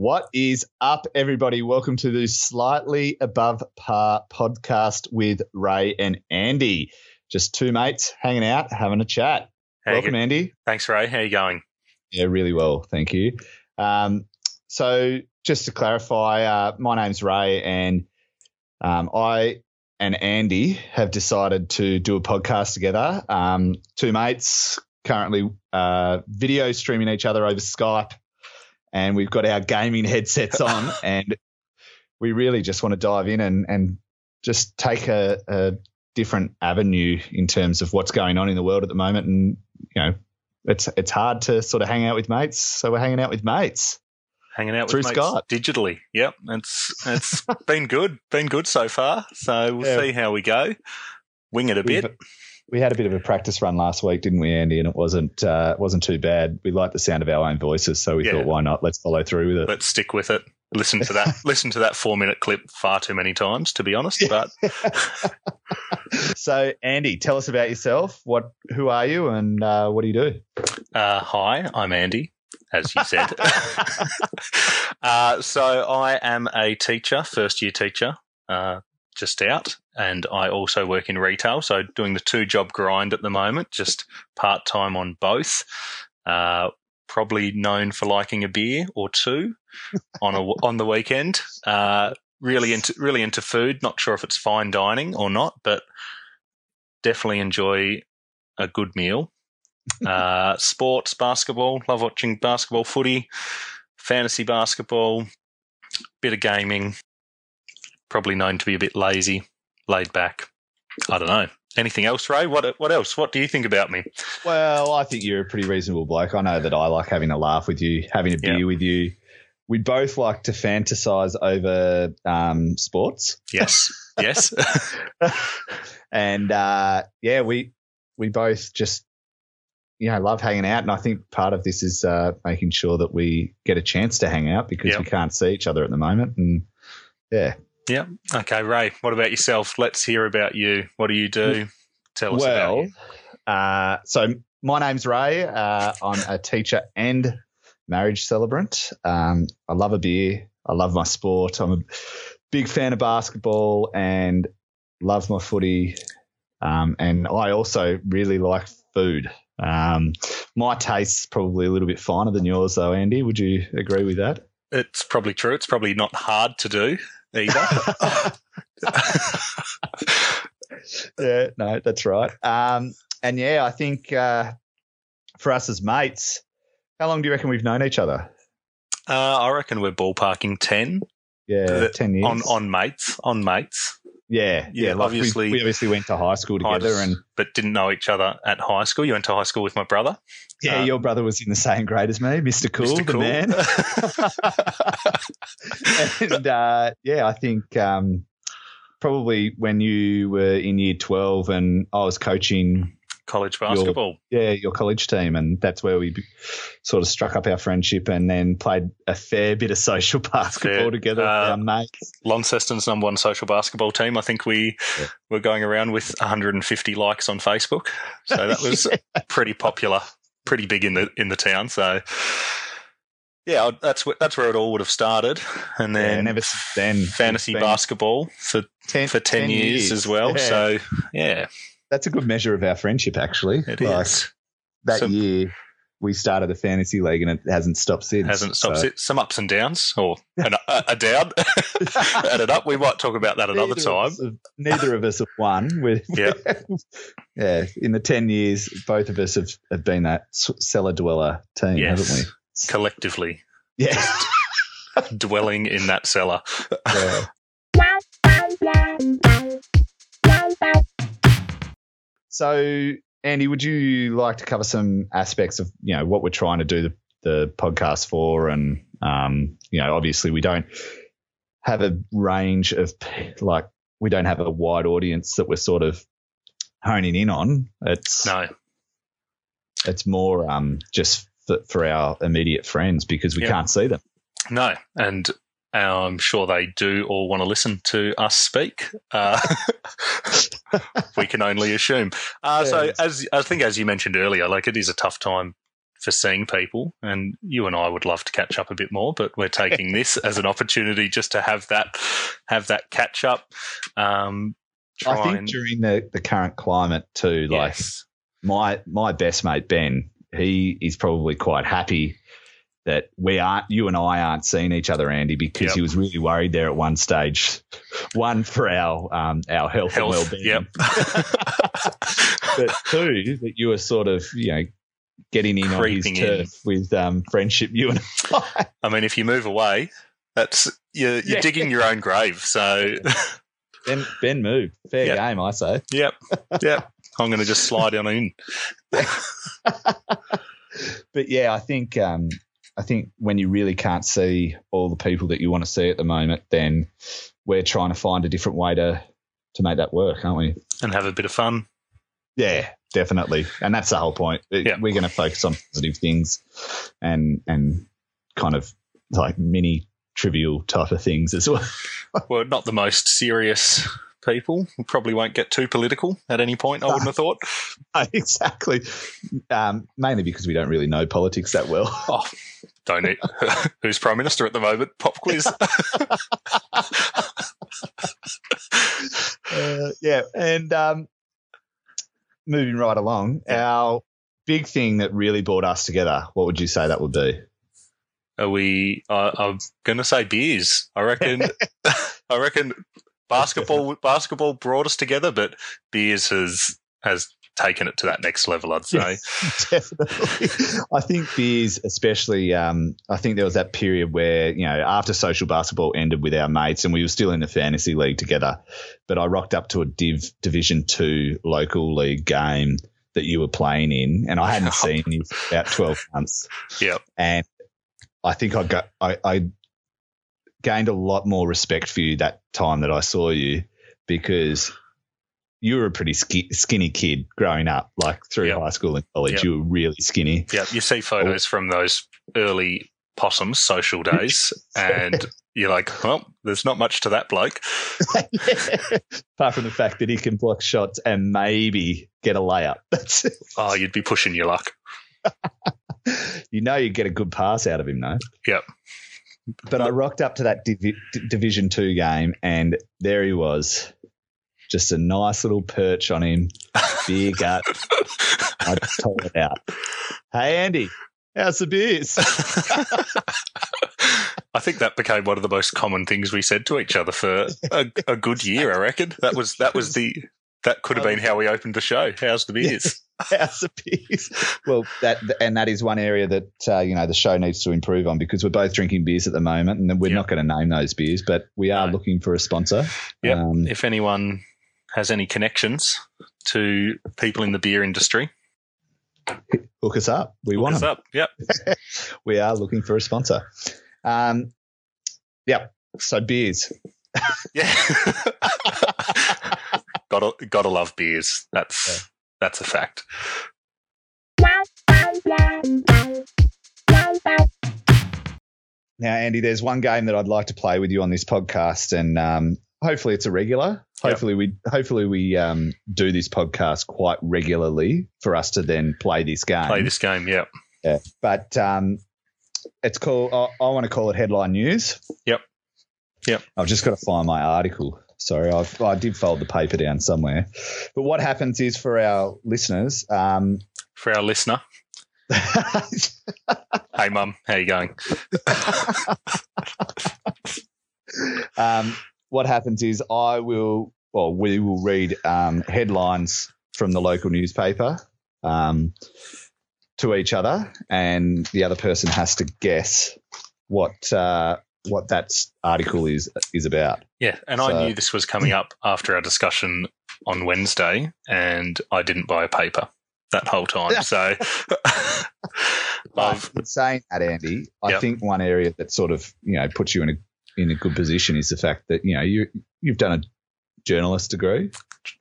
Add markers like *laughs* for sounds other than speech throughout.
What is up, everybody? Welcome to the Slightly Above Par podcast with Ray and Andy. Just two mates hanging out, having a chat. You Welcome, go- Andy. Thanks, Ray. How are you going? Yeah, really well. Thank you. Um, so, just to clarify, uh, my name's Ray, and um, I and Andy have decided to do a podcast together. Um, two mates currently uh, video streaming each other over Skype, and we've got our gaming headsets *laughs* on, and we really just want to dive in and, and just take a, a different avenue in terms of what's going on in the world at the moment, and you know it's it's hard to sort of hang out with mates, so we're hanging out with mates. Hanging out Through with mates Skype. digitally. Yep, it's it's *laughs* been good, been good so far. So we'll Yeah. see how we go. Wing it a bit. We've- We had a bit of a practice run last week, didn't we, Andy? And it wasn't uh, wasn't too bad. We liked the sound of our own voices, so we Yeah. thought, why not? Let's follow through with it. Let's stick with it. Listen to that. *laughs* listen to that four minute clip far too many times, to be honest. But *laughs* so, Andy, tell us about yourself. What, who are you, and uh, what do you do? uh, hi, I'm Andy, as you said. *laughs* uh, so I am a teacher, first year teacher, uh, just out, and I also work in retail. So doing the two job grind at the moment, just part time on both. Uh, probably known for liking a beer or two *laughs* on a on the weekend. Uh, really into really into food. Not sure if it's fine dining or not, but definitely enjoy a good meal *laughs* uh, sports, basketball. Love watching basketball, footy, fantasy basketball, bit of gaming. Probably known to be a bit lazy, laid back. I don't know. Anything else, Ray? What What else? What do you think about me? Well, I think you're a pretty reasonable bloke. I know that I like having a laugh with you, having a beer Yeah. with you. We both like to fantasize over um, sports. Yes, *laughs* yes, *laughs* and uh, yeah, we we both just you know love hanging out, and I think part of this is uh, making sure that we get a chance to hang out because Yep. we can't see each other at the moment, and yeah. Yeah. Okay, Ray. What about yourself? Let's hear about you. What do you do? Tell us about Well, you. uh, so my name's Ray. Uh, I'm a teacher and marriage celebrant. Um, I love a beer. I love my sport. I'm a big fan of basketball and love my footy. Um, and I also really like food. Um, my taste's probably a little bit finer than yours, though, Andy. Would you agree with that? It's probably true. It's probably not hard to do either. *laughs* yeah, no, that's right. Um, and yeah, I think uh, for us as mates, how long do you reckon we've known each other? uh, I reckon we're ballparking ten Yeah, The- ten years on on mates on mates. Yeah, yeah. Yeah, like obviously- we, we obviously went to high school together, just- and but didn't know each other at high school. You went to high school with my brother. yeah, Uh, your brother was in the same grade as me, Mister Cool, Mr. the Cool. man. *laughs* *laughs* and uh, yeah, I think um, probably when you were in year twelve, and I was coaching, College basketball. yeah, your college team, and that's where we sort of struck up our friendship, and then played a fair bit of social *laughs* basketball Fair. together Uh, our mates. Launceston's number one social basketball team. I think we Yeah. were going around with 150 likes on Facebook, so that *laughs* was pretty popular, pretty big in the in the town. So yeah, that's wh- that's where it all would have started, and then since then, fantasy basketball for ten, for 10, years, as well. Yeah. So yeah, that's a good measure of our friendship, actually. it is Like, that Some- year we started the fantasy league and it hasn't stopped since. hasn't stopped. So- It. Some ups and downs, or an, a, a down, *laughs* and an up. We might talk about that *laughs* another Neither of time. have- neither of us have won. We're, Yeah. *laughs* yeah. In the 10 years, both of us have, have been that cellar dweller team, Yes. haven't we? Collectively Yeah. dwelling in that cellar. yeah. So, Andy, would you like to cover some aspects of you know what we're trying to do the, the podcast for, and um, you know, obviously we don't have a range of like we don't have a wide audience that we're sort of honing in on. It's No, it's more um just for, for our immediate friends because we Yeah. can't see them. no, and I'm sure they do all want to listen to us speak. Uh, *laughs* we can only assume. Uh, so, as I think, as you mentioned earlier, like it is a tough time for seeing people, and you and I would love to catch up a bit more, but we're taking *laughs* this as an opportunity just to have that have that catch up. Um, I think and, during the, the current climate too, like yes. my my best mate Ben, he is probably quite happy that we aren't you and I aren't seeing each other, Andy, because yep. he was really worried there at one stage. One for our um, our health, health and well being. Yep. *laughs* but two, that you were sort of, you know, getting in Creeping on his turf with um, friendship, you and I. I mean, if you move away, that's you're, you're yeah. digging your own grave. So *laughs* Ben, Ben moved. Fair yep. game, I say. Yep. Yep. I'm going to just slide on in. *laughs* but yeah, I think um, I think when you really can't see all the people that you want to see at the moment, then we're trying to find a different way to to make that work, aren't we? And have a bit of fun. Yeah, definitely. And that's the whole point. Yeah. We're going to focus on positive things and and kind of like mini trivial type of things as well. *laughs* well, not the most serious people. We probably won't get too political at any point, I wouldn't have thought. *laughs* exactly. Um, mainly because we don't really know politics that well. *laughs* Oh, don't it? *laughs* Who's Prime Minister at the moment? Pop quiz. uh, yeah. And um, moving right along, our big thing that really brought us together, what would you say that would be? Are we? Uh, I'm to say beers. I reckon. I reckon basketball. *laughs* basketball brought us together, but beers has has taken it to that next level. I'd say *laughs* definitely. I think beers, especially. Um, I think there was that period where you know after social basketball ended with our mates, and we were still in the fantasy league together. But I rocked up to a Div Division Two local league game that you were playing in, and I hadn't seen you for about twelve months. Yep. And I think I got I, I gained a lot more respect for you that time that I saw you because you were a pretty sk- skinny kid growing up, like through yep. high school and college. Yep. You were really skinny. Yeah, you see photos from those early possums social days, *laughs* and you're like, well, there's not much to that bloke. yeah. *laughs* *laughs* Apart from the fact that he can block shots and maybe get a layup. That's it. Oh, you'd be pushing your luck. you know, you'd get a good pass out of him, though. Yep. But I rocked up to that Div- Division Two game, and there he was, just a nice little perch on him, beer *laughs* gut. I just told it out. Hey, Andy, how's the beers? *laughs* I think that became one of the most common things we said to each other for a, a good year. I reckon that was that was the that could have been how we opened the show. How's the beers? *laughs* How's the beers? Well, that and that is one area that uh, you know the show needs to improve on because we're both drinking beers at the moment, and we're yep. not going to name those beers, but we are no. looking for a sponsor. Yep. Um, if anyone has any connections to people in the beer industry, hook us up. We hook want us them. up. Yep. *laughs* we are looking for a sponsor. Um, yep. So beers. yeah. *laughs* gotta gotta love beers. That's yeah. that's a fact. Now, Andy, there's one game that I'd like to play with you on this podcast, and um, hopefully it's a regular. Hopefully yep. we hopefully we um, do this podcast quite regularly for us to then play this game. Play this game, yep. Yeah, but um, it's called. I, I want to call it headline news. Yep. Yep. I've just got to find my article. Sorry, I've, i did fold the paper down somewhere. But what happens is for our listeners, um, for our listener. *laughs* hey, mum, how you going? *laughs* um, what happens is I will, well, we will read um, headlines from the local newspaper um, to each other, and the other person has to guess what uh, what that article is is about. Yeah, and so, I knew this was coming up after our discussion on Wednesday, and I didn't buy a paper that whole time. So, *laughs* *laughs* I've saying that, Andy, I yep. think one area that sort of you know puts you in a in a good position is the fact that you know you you've done a journalist degree.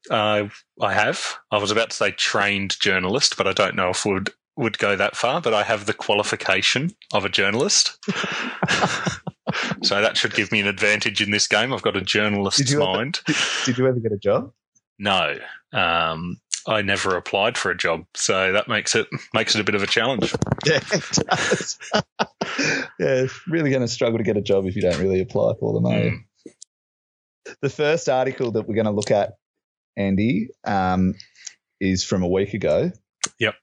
Uh, I have. I was about to say trained journalist, but I don't know if would would go that far. But I have the qualification of a journalist. *laughs* so that should give me an advantage in this game. I've got a journalist's did mind. Ever, did, you ever get a job? No. Um, I never applied for a job, so that makes it makes it a bit of a challenge. *laughs* Yeah, it does. *laughs* yeah, really going to struggle to get a job if you don't really apply for them. Mm. The first article that we're going to look at, Andy, um, is from a week ago. Yep.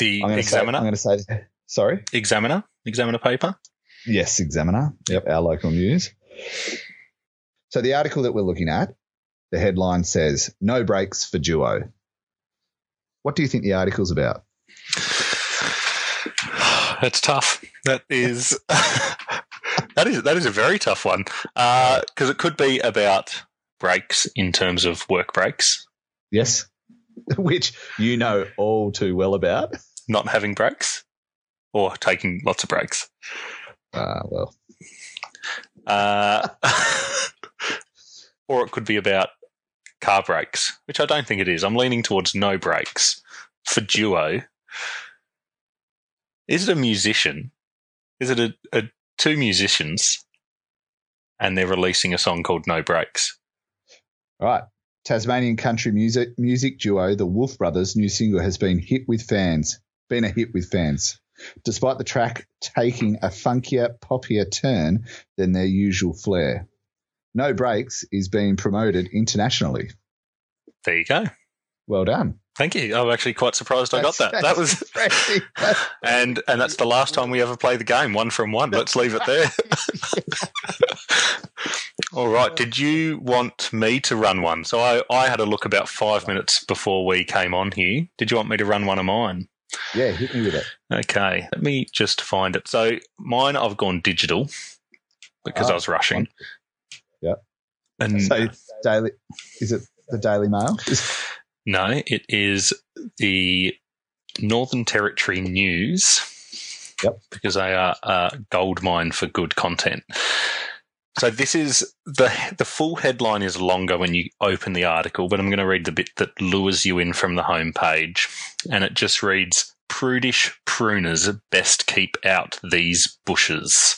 The I'm to say, I'm going to say, sorry. Examiner, Examiner paper. Yes, Examiner. Yep, our local news. So the article that we're looking at, the headline says "No breaks for duo." What do you think the article's about? That's tough. That is *laughs* that is that is a very tough one uh, because it could be about breaks in terms of work breaks, Yes, *laughs* which you know all too well about. not having breaks, or taking lots of breaks. Ah, well, Uh, *laughs* or it could be about car brakes, which I don't think it is. I'm leaning towards no brakes for duo. Is it a musician? Is it a, a two musicians, and they're releasing a song called No Brakes? All right. Tasmanian country music music duo the Wolfe Brothers' new single has been hit with fans. Been a hit with fans, despite the track taking a funkier, poppier turn than their usual flair. No Brakes is being promoted internationally. There you go. Well done. Thank you. I'm actually quite surprised I got that. That was *laughs* that's *laughs* and and that's the last time we ever play the game. One from one. Let's leave it there. *laughs* All right. Did you want me to run one? So I, I had a look about five minutes before we came on here. Did you want me to run one of mine? Yeah, hit me with it. Okay. Let me just find it. So mine I've gone digital because Ah, I was rushing. Yeah. And So daily is it the Daily Mail? *laughs* No, it is the Northern Territory News. Yep. Because they are a gold mine for good content. So this is the the full headline is longer when you open the article, but I'm going to read the bit that lures you in from the homepage, and it just reads: "Prudish pruners best keep out these bushes."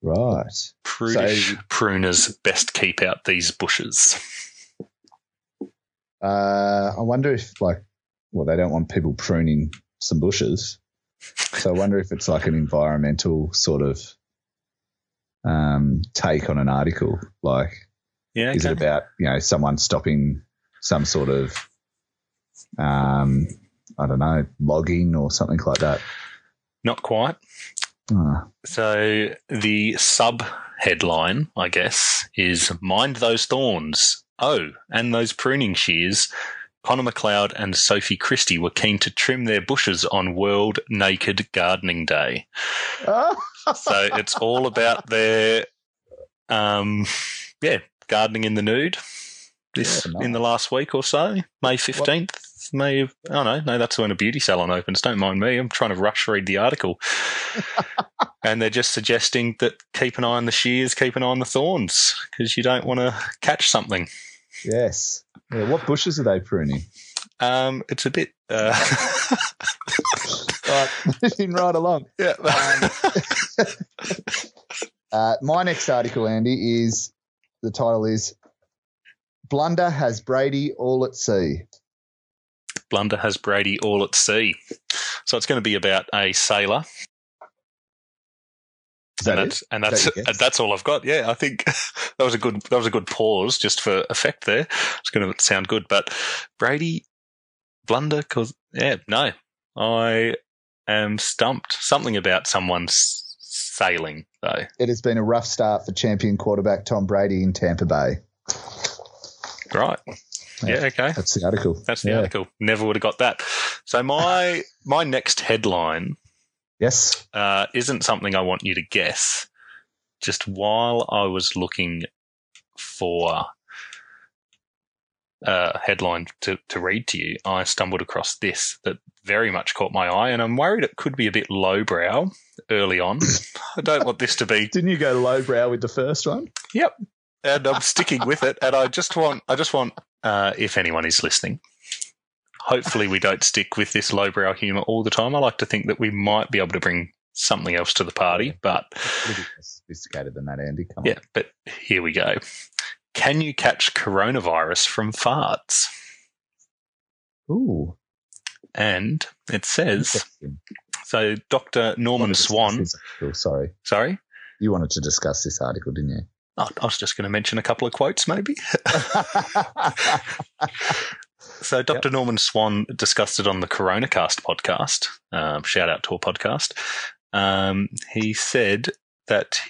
Right. Prudish So- pruners best keep out these bushes. Uh, I wonder if like, well, they don't want people pruning some bushes, so I wonder if it's like an environmental sort of um, take on an article. Like, Yeah. is it about you know someone stopping some sort of um, I don't know logging or something like that? Not quite. Ah, So the sub headline, I guess, is Mind Those Thorns. Oh, and those pruning shears. Connor McLeod and Sophie Christie were keen to trim their bushes on World Naked Gardening Day. *laughs* So it's all about their, um, yeah, gardening in the nude. This Yeah, in the last week or so, May fifteenth. May of, oh no, no, that's when a beauty salon opens. Don't mind me. I'm trying to rush read the article. *laughs* and they're just suggesting that keep an eye on the shears, keep an eye on the thorns, because you don't want to catch something. yes. Yeah, what bushes are they pruning? Um, it's a bit, uh, Right, *laughs* moving right along. *laughs* yeah. Uh, my next article, Andy, is the title is Blunder has Brady all at sea. Blunder has Brady all at sea. So it's going to be about a sailor that and it? that's and Is that's that and that's all I've got. Yeah, I think *laughs* that was a good that was a good pause just for effect there. It's going to sound good, but Brady blunder cause yeah no, I am stumped. Something about someone sailing though. It has been a rough start for champion quarterback Tom Brady in Tampa Bay. Right? Yeah. Yeah. Okay. That's the article. That's the Yeah. article. Never would have got that. So my my next headline Yes. uh, isn't something I want you to guess. Just while I was looking for a headline to, to read to you, I stumbled across this that very much caught my eye, and I'm worried it could be a bit lowbrow early on. I don't want this to be, *laughs* Didn't you go lowbrow with the first one? Yep, and I'm sticking with it. And I just want, I just want, uh, if anyone is listening, hopefully we don't stick with this lowbrow humour all the time. I like to think that we might be able to bring something else to the party, but It's a little bit more sophisticated than that, Andy. Come Yeah, but here we go. Can you catch coronavirus from farts? Ooh. And it says so. Dr. Norman Wanted to discuss Swan. article, Sorry. Sorry, You wanted to discuss this article, didn't you? I was just going to mention a couple of quotes, maybe. *laughs* *laughs* *laughs* So Dr. Norman Swan discussed it on the CoronaCast podcast. Um, shout out to a podcast. Um, he said that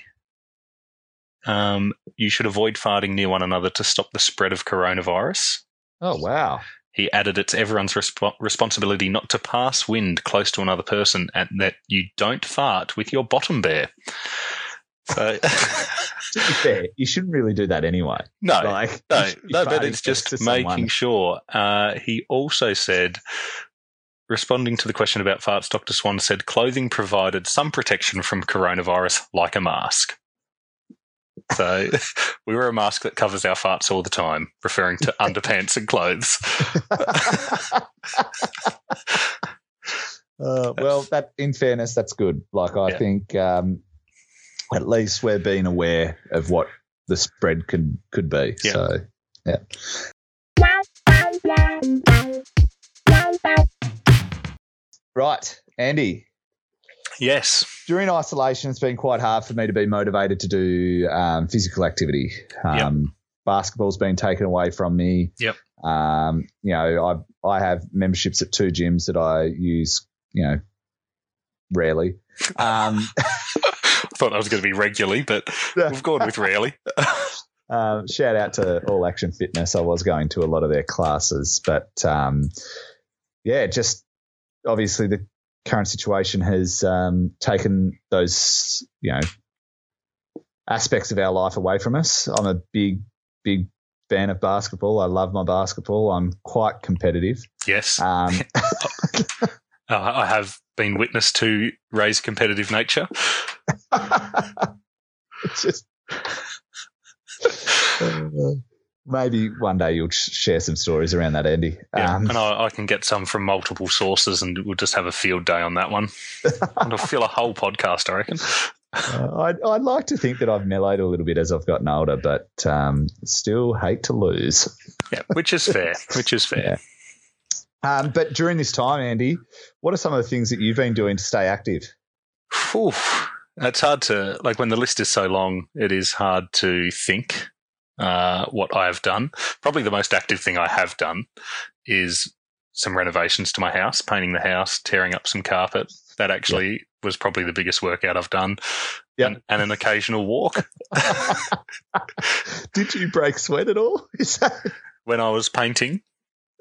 um, you should avoid farting near one another to stop the spread of coronavirus. oh, wow. He added it's everyone's resp- responsibility not to pass wind close to another person and that you don't fart with your bottom bare. So, *laughs* To be fair, you shouldn't really do that anyway. no, Like, no, you should be no, but it's just making someone. sure. Uh, he also said, responding to the question about farts, Dr. Swan said clothing provided some protection from coronavirus, like a mask. So *laughs* we wear a mask that covers our farts all the time, referring to underpants and clothes. *laughs* Uh, well, that in fairness, that's good. Like I Yeah. think um, at least we're being aware of what the spread could could be. Yeah. So yeah. Right, Andy. Yes. During isolation, it's been quite hard for me to be motivated to do um, physical activity. Um, Basketball's been taken away from me. Yep. Um, you know, I I have memberships at two gyms that I use. You know, rarely. Um, *laughs* thought that was going to be regularly, but we've gone with rarely. *laughs* *laughs* Um, shout out to All Action Fitness. I was going to a lot of their classes, but um, yeah, just obviously the current situation has um, taken those you know aspects of our life away from us. I'm a big, big fan of basketball. I love my basketball. I'm quite competitive. Yes. Um, *laughs* Uh, I have been witness to Ray's competitive nature. just. Uh, maybe one day you'll share some stories around that, Andy. Yeah, Um, and I, I can get some from multiple sources, and we'll just have a field day on that one. *laughs* and I'll fill a whole podcast, I reckon. Uh, I'd, I'd like to think that I've mellowed a little bit as I've gotten older, but um, still hate to lose. Yeah, which is fair. Which is fair. Um, but during this time, Andy, what are some of the things that you've been doing to stay active? Phew. It's hard to like when the list is so long. It is hard to think uh, what I have done. Probably the most active thing I have done is some renovations to my house, painting the house, tearing up some carpet. That actually was probably the biggest workout I've done. Yep. And, and an occasional walk *laughs* Did you break sweat at all? *laughs* Is that when I was painting.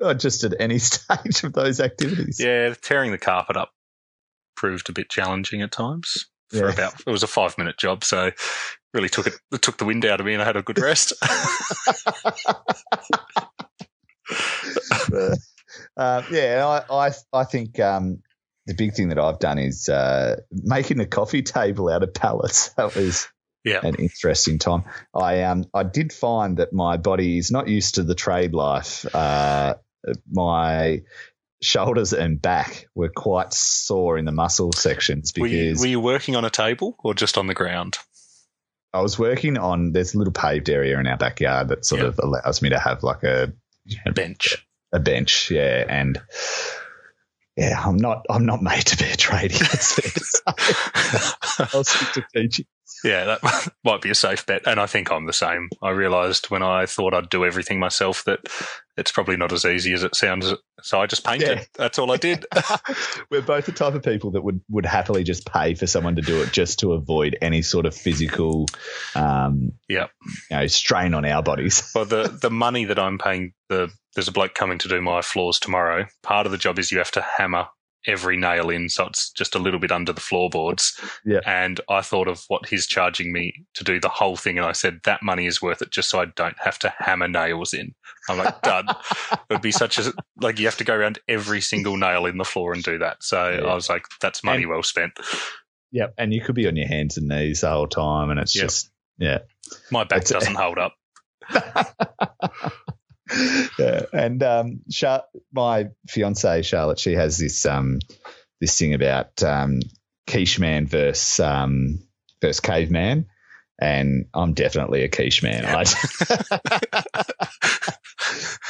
Or just at any *laughs* stage of those activities? Yeah, tearing the carpet up proved a bit challenging at times. For Yeah. about it was a five minute job, so really took it, it took the wind out of me, and I had a good rest. *laughs* *laughs* uh, yeah, I, I, I think um, the big thing that I've done is uh, making a coffee table out of pallets. That was yeah, an interesting time. I um I did find that my body is not used to the trade life. Uh, my shoulders and back were quite sore in the muscle sections were you, because were you working on a table or just on the ground? I was working on. There's a little paved area in our backyard that sort Yeah. of allows me to have like a A bench. a bench, yeah, and yeah, I'm not I'm not made to be a tradie. That's fair to say. I'll stick to teaching. Yeah, that *laughs* might be a safe bet. And I think I'm the same. I realised when I thought I'd do everything myself that it's probably not as easy as it sounds. So I just painted. Yeah. That's all I did. *laughs* *laughs* We're both the type of people that would, would happily just pay for someone to do it just to avoid any sort of physical, um, Yep. you know, strain on our bodies. well, the the money that I'm paying the there's a bloke coming to do my floors tomorrow. Part of the job is you have to hammer every nail in, so it's just a little bit under the floorboards. Yeah. And I thought of what he's charging me to do the whole thing, and I said that money is worth it just so I don't have to hammer nails in. I'm like, done. *laughs* it would be such a like you have to go around every single nail in the floor and do that. So Yeah. I was like, that's money And- well spent. Yep. And you could be on your hands and knees the whole time, and it's Yep. just yeah. My back It's- doesn't hold up. *laughs* *laughs* yeah. And um, Char- my fiance Charlotte, she has this um, this thing about um, quiche man versus um, versus caveman, and I'm definitely a quiche man. I,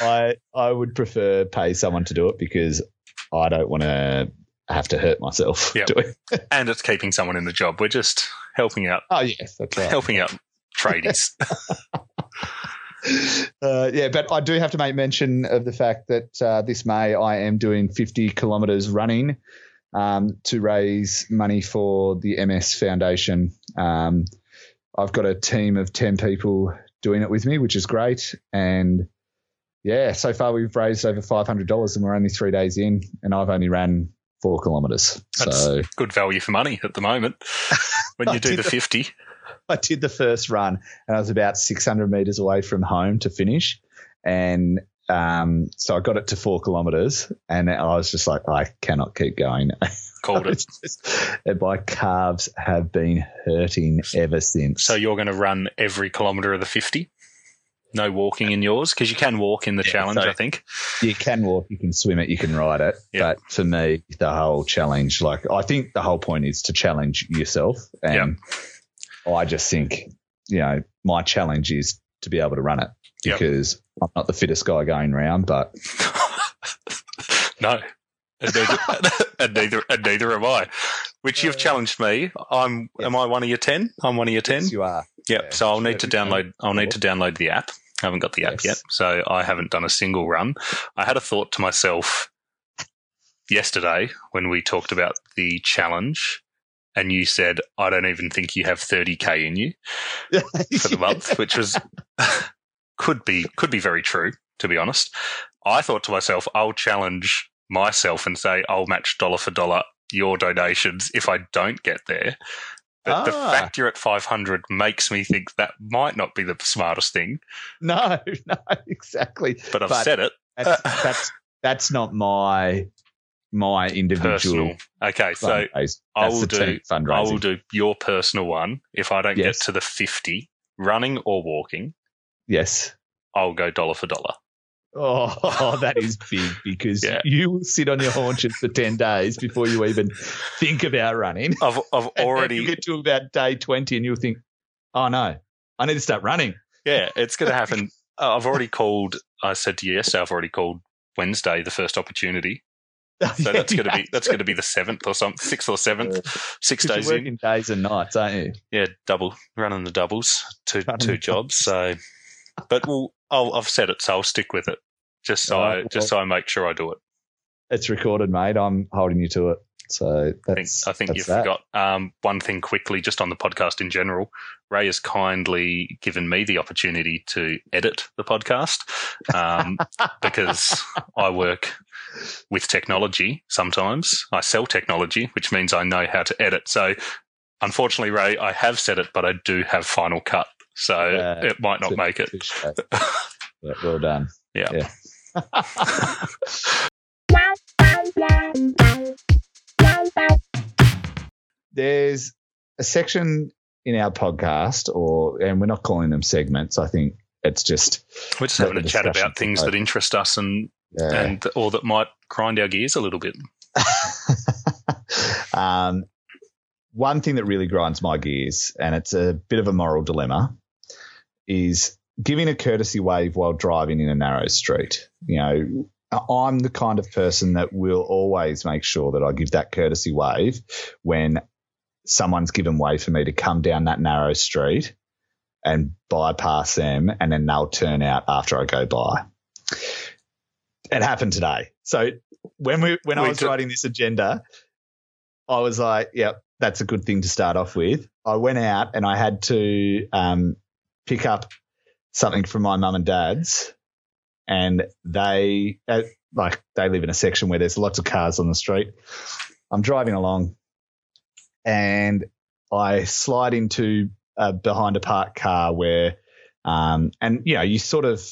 *laughs* I I would prefer pay someone to do it because I don't want to have to hurt myself *laughs* Yep. doing. and it's keeping someone in the job. We're just helping out, Oh yes, that's right. helping out tradies. Uh, yeah, but I do have to make mention of the fact that uh, this May I am doing 50 kilometres running um, to raise money for the MS Foundation. Um, I've got a team of 10 people doing it with me, which is great. And yeah, so far we've raised over $500 and we're only three days in, and I've only ran four kilometres. That's So good value for money at the moment. When you do the- *laughs* 50, *laughs* I did the first run and I was about 600 meters away from home to finish. And um, so I got it to four kilometers and I was just like, I cannot keep going. *laughs* called it. *laughs* Just- my calves have been hurting ever since. So you're going to run every kilometre of the 50? No walking in yours? Because you can walk in the Yeah, challenge, so- I think. you can walk, you can swim it, you can ride it. Yeah. But for me, the whole challenge, like I think the whole point is to challenge yourself. And I just think, you know, my challenge is to be able to run it Yep. because I'm not the fittest guy going round, but *laughs* no. And neither, *laughs* and neither and neither am I. Which you've Uh, challenged me. I'm yes. am I one of your ten? I'm one of your ten. yes, you are. Yep. yeah. So I'll need to download. I'll need to download the app. I haven't got the app Yes. yet, so I haven't done a single run. I had a thought to myself yesterday when we talked about the challenge, and you said, "I don't even think you have 30k in you *laughs* for the month," which was *laughs* could be could be very true. To be honest, I thought to myself, "I'll challenge myself and say I'll match dollar for dollar your donations if I don't get there." But the Ah. fact you're at 500 makes me think that might not be the smartest thing, No, *laughs* no, exactly. but I've But said it. That's, that's that's not my my individual Personal. Okay, so. I will the do. team I will do your personal one. If I don't Yes. get to the 50, running or walking, Yes. I'll go dollar for dollar. Oh, *laughs* that is big because Yeah. you will sit on your haunches for 10 days before you even think about running. *laughs* I've, I've already, you get to about day 20 and you'll think, oh no, I need to start running. yeah, it's going *laughs* to happen. I've already called. I said to you yesterday, I've already called Wednesday the first opportunity. *laughs* So that's going to be that's going to be the seventh or something, sixth or seventh, six days you're in. days and nights, aren't you? Yeah, double running the doubles, two Running two jobs. So, but we'll, I'll, I've said it, so I'll stick with it. Just so I, Alright, just so I make sure I do it. It's recorded, mate. I'm holding you to it. So I think, I think that's you that. forgot um, one thing quickly, just on the podcast in general. Ray has kindly given me the opportunity to edit the podcast um, *laughs* because I work with technology sometimes. I sell technology, which means I know how to edit. So, unfortunately, Ray, I have said it, but I do have Final Cut. So Yeah, it might not Touche, make it. Well done. *laughs* Yeah. Yeah. *laughs* There's a section in our podcast, or and we're not calling them segments. I think it's just We're just having a chat about things that interest us and, uh, and or that might grind our gears a little bit. *laughs* um, one thing that really grinds my gears, and it's a bit of a moral dilemma, is giving a courtesy wave while driving in a narrow street. You know, I'm the kind of person that will always make sure that I give that courtesy wave when someone's given way for me to come down that narrow street and bypass them, and then they'll turn out after I go by. It happened today. So when we when I was took- writing this agenda, I was like, "Yep, that's a good thing to start off with." I went out and I had to um, pick up something from my mum and dad's, and they uh, like they live in a section where there's lots of cars on the street. I'm driving along, and I slide into uh, behind a parked car where, um, and you know, you sort of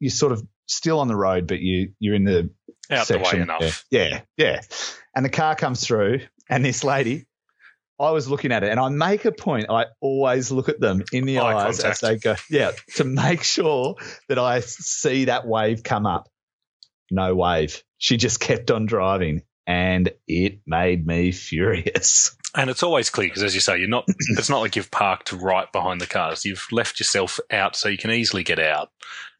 you sort of still on the road, but you you're in the Out the way enough. Yeah, yeah. And the car comes through, and this lady, I was looking at it, and I make a point. I always look at them in the Eye eyes as they go, yeah, to make sure that I see that wave come up. No wave. She just kept on driving. And it made me furious. *laughs* And it's always clear because, as you say, you're not. *clears throat* It's not like you've parked right behind the cars. You've left yourself out so you can easily get out.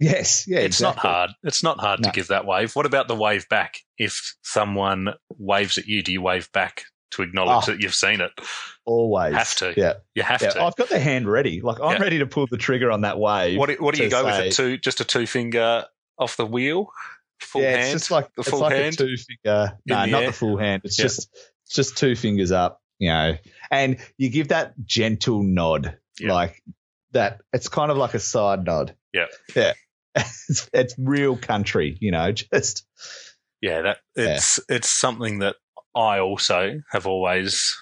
Yes, yeah, it's exactly. not hard. It's not hard No. to give that wave. What about the wave back? If someone waves at you, do you wave back to acknowledge Oh. that you've seen it? Always Have to. Yeah, You have yeah. to. I've got the hand ready. Like I'm Yeah. ready to pull the trigger on that wave. What do, what do you go with say- it? Two, just a two finger off the wheel, full yeah, hand. it's just like the it's full like hand a two finger. in No, the not air? the full hand. It's just it's just two fingers up. You know, and you give that gentle nod, like that. It's kind of like a side nod. Yeah. yeah. *laughs* it's, it's real country. You know, *laughs* just yeah, that Yeah. it's it's something that I also have always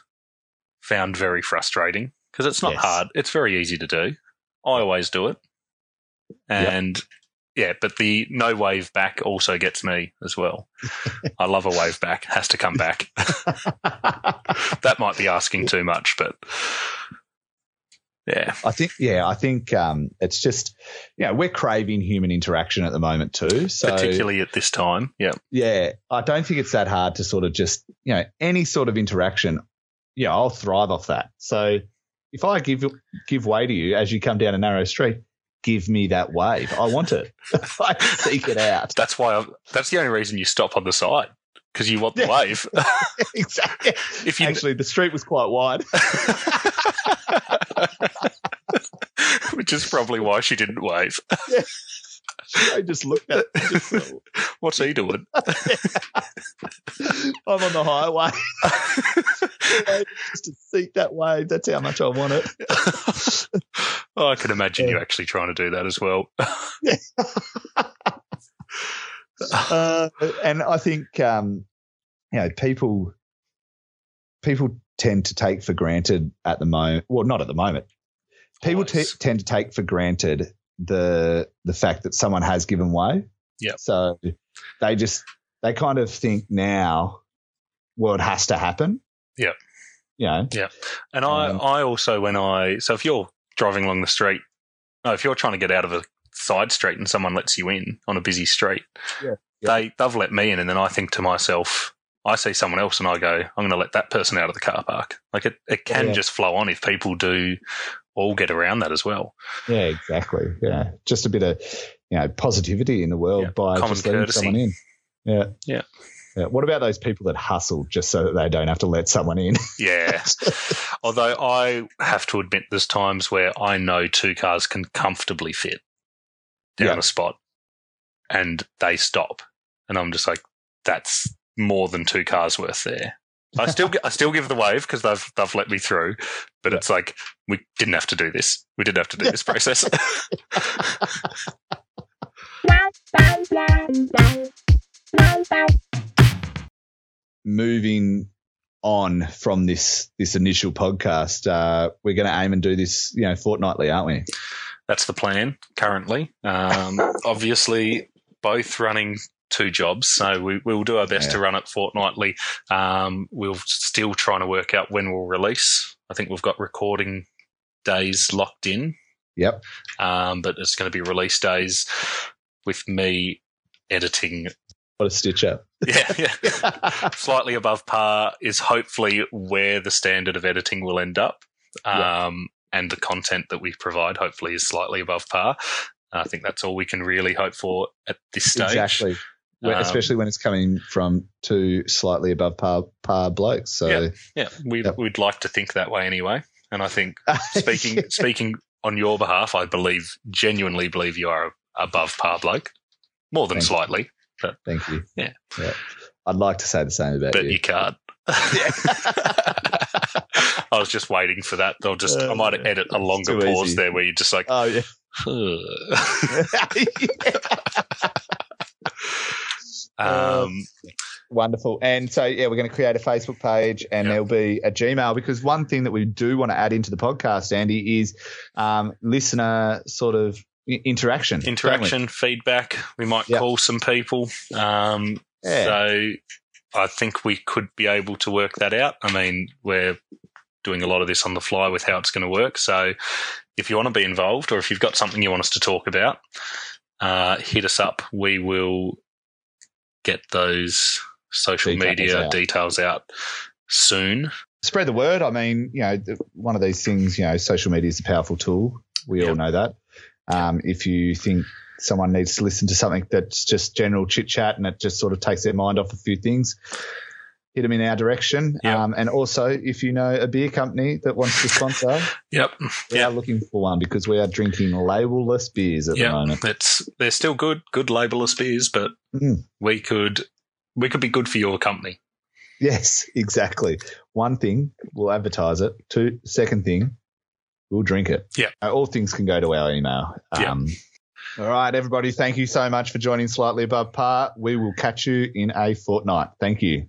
found very frustrating because it's not Yes. hard. It's very easy to do. I always do it, and yeah, but the no wave back also gets me as well. I love a wave back. Has to come back. *laughs* that might be asking too much, but yeah, I think, yeah, I think um, it's just, you know, we're craving human interaction at the moment too. So, particularly at this time. Yeah, yeah, I don't think it's that hard to sort of just, you know, any sort of interaction. Yeah, I'll thrive off that. So, if I give give way to you as you come down a narrow street, give me that wave. I want it. *laughs* *laughs* I seek it out. that's why. I'm, that's the only reason you stop on the side because you want the wave. *laughs* exactly. if you Actually, the street was quite wide. which is probably why she didn't wave. I just looked at. *laughs* What's he doing? *laughs* I'm on the highway *laughs* just to seek that wave. That's how much I want it. oh, I can imagine you actually trying to do that as well. uh, and I think um, you know people people tend to take for granted at the moment. Well, not at the moment. People t- tend to take for granted the the fact that someone has given way. Yeah. So they just they kind of think now, well, it has to happen. Yeah, You know. And I, Um, I also, when I, so if you're driving along the street, no, if you're trying to get out of a side street and someone lets you in on a busy street, Yeah, yeah. they, they've let me in. And then I think to myself, I see someone else and I go, I'm going to let that person out of the car park. Like it, it can Yeah. just flow on if people do all get around that as well. Yeah, exactly. Yeah, just a bit of you know positivity in the world Yeah, by common just letting courtesy. someone in. Yeah, Yeah. yeah. What about those people that hustle just so that they don't have to let someone in? *laughs* Yeah. Although I have to admit, there's times where I know two cars can comfortably fit down Yeah. a spot and they stop. And I'm just like, that's more than two cars worth there. I still, *laughs* I still give the wave because they've they've let me through, but Yeah. it's like we didn't have to do this. We didn't have to do this process. *laughs* Moving on from this this initial podcast, uh, we're going to aim and do this, you know, fortnightly, aren't we? That's the plan currently. Um, *laughs* obviously, both running two jobs, so we, we'll do our best Yeah. to run it fortnightly. Um, we're still trying to work out when we'll release. I think we've got recording days locked in, Yep. um, but it's going to be release days with me editing. What a stitch up. *laughs* Yeah, yeah. *laughs* Slightly above par is hopefully where the standard of editing will end up. Yeah. Um, and the content that we provide hopefully is slightly above par. I think that's all we can really hope for at this stage. exactly. Um, Especially when it's coming from two slightly above par, par blokes. So, Yeah. Yeah, we'd, Yep. we'd like to think that way anyway. And I think *laughs* speaking speaking on your behalf, I believe genuinely believe you are above par bloke, more than Thank you. slightly, Thank you. Yeah. I'd like to say the same about but you. But you can't. *laughs* I was just waiting for that. I'll just I might edit a longer pause easy. there where you're just like, Oh yeah. *laughs* um, Wonderful. And so, yeah, we're going to create a Facebook page and Yeah. there'll be a Gmail because one thing that we do want to add into the podcast, Andy, is um, listener sort of i- interaction. we? interaction, feedback. We might Yep. call some people. Um, Yeah. So I think we could be able to work that out. I mean, we're doing a lot of this on the fly with how it's going to work. So if you want to be involved or if you've got something you want us to talk about, uh, hit us up. We will get those social Details media out. details out soon. Spread the word. I mean, you know, one of these things, you know, social media is a powerful tool. We all know that. Um, if you think someone needs to listen to something that's just general chit chat and it just sort of takes their mind off a few things, hit them in our direction. Yep. Um, and also, if you know a beer company that wants to sponsor, *laughs* Yep. we Yep. are looking for one because we are drinking labelless beers at the Yeah, moment. it's they're still good, good labelless beers, but Mm. we could we could be good for your company. Yes, exactly. One thing, we'll advertise it. Two, second thing, we'll drink it. Yeah. Uh, all things can go to our email. Yeah. Um, all right, everybody. Thank you so much for joining Slightly Above Par. We will catch you in a fortnight. Thank you.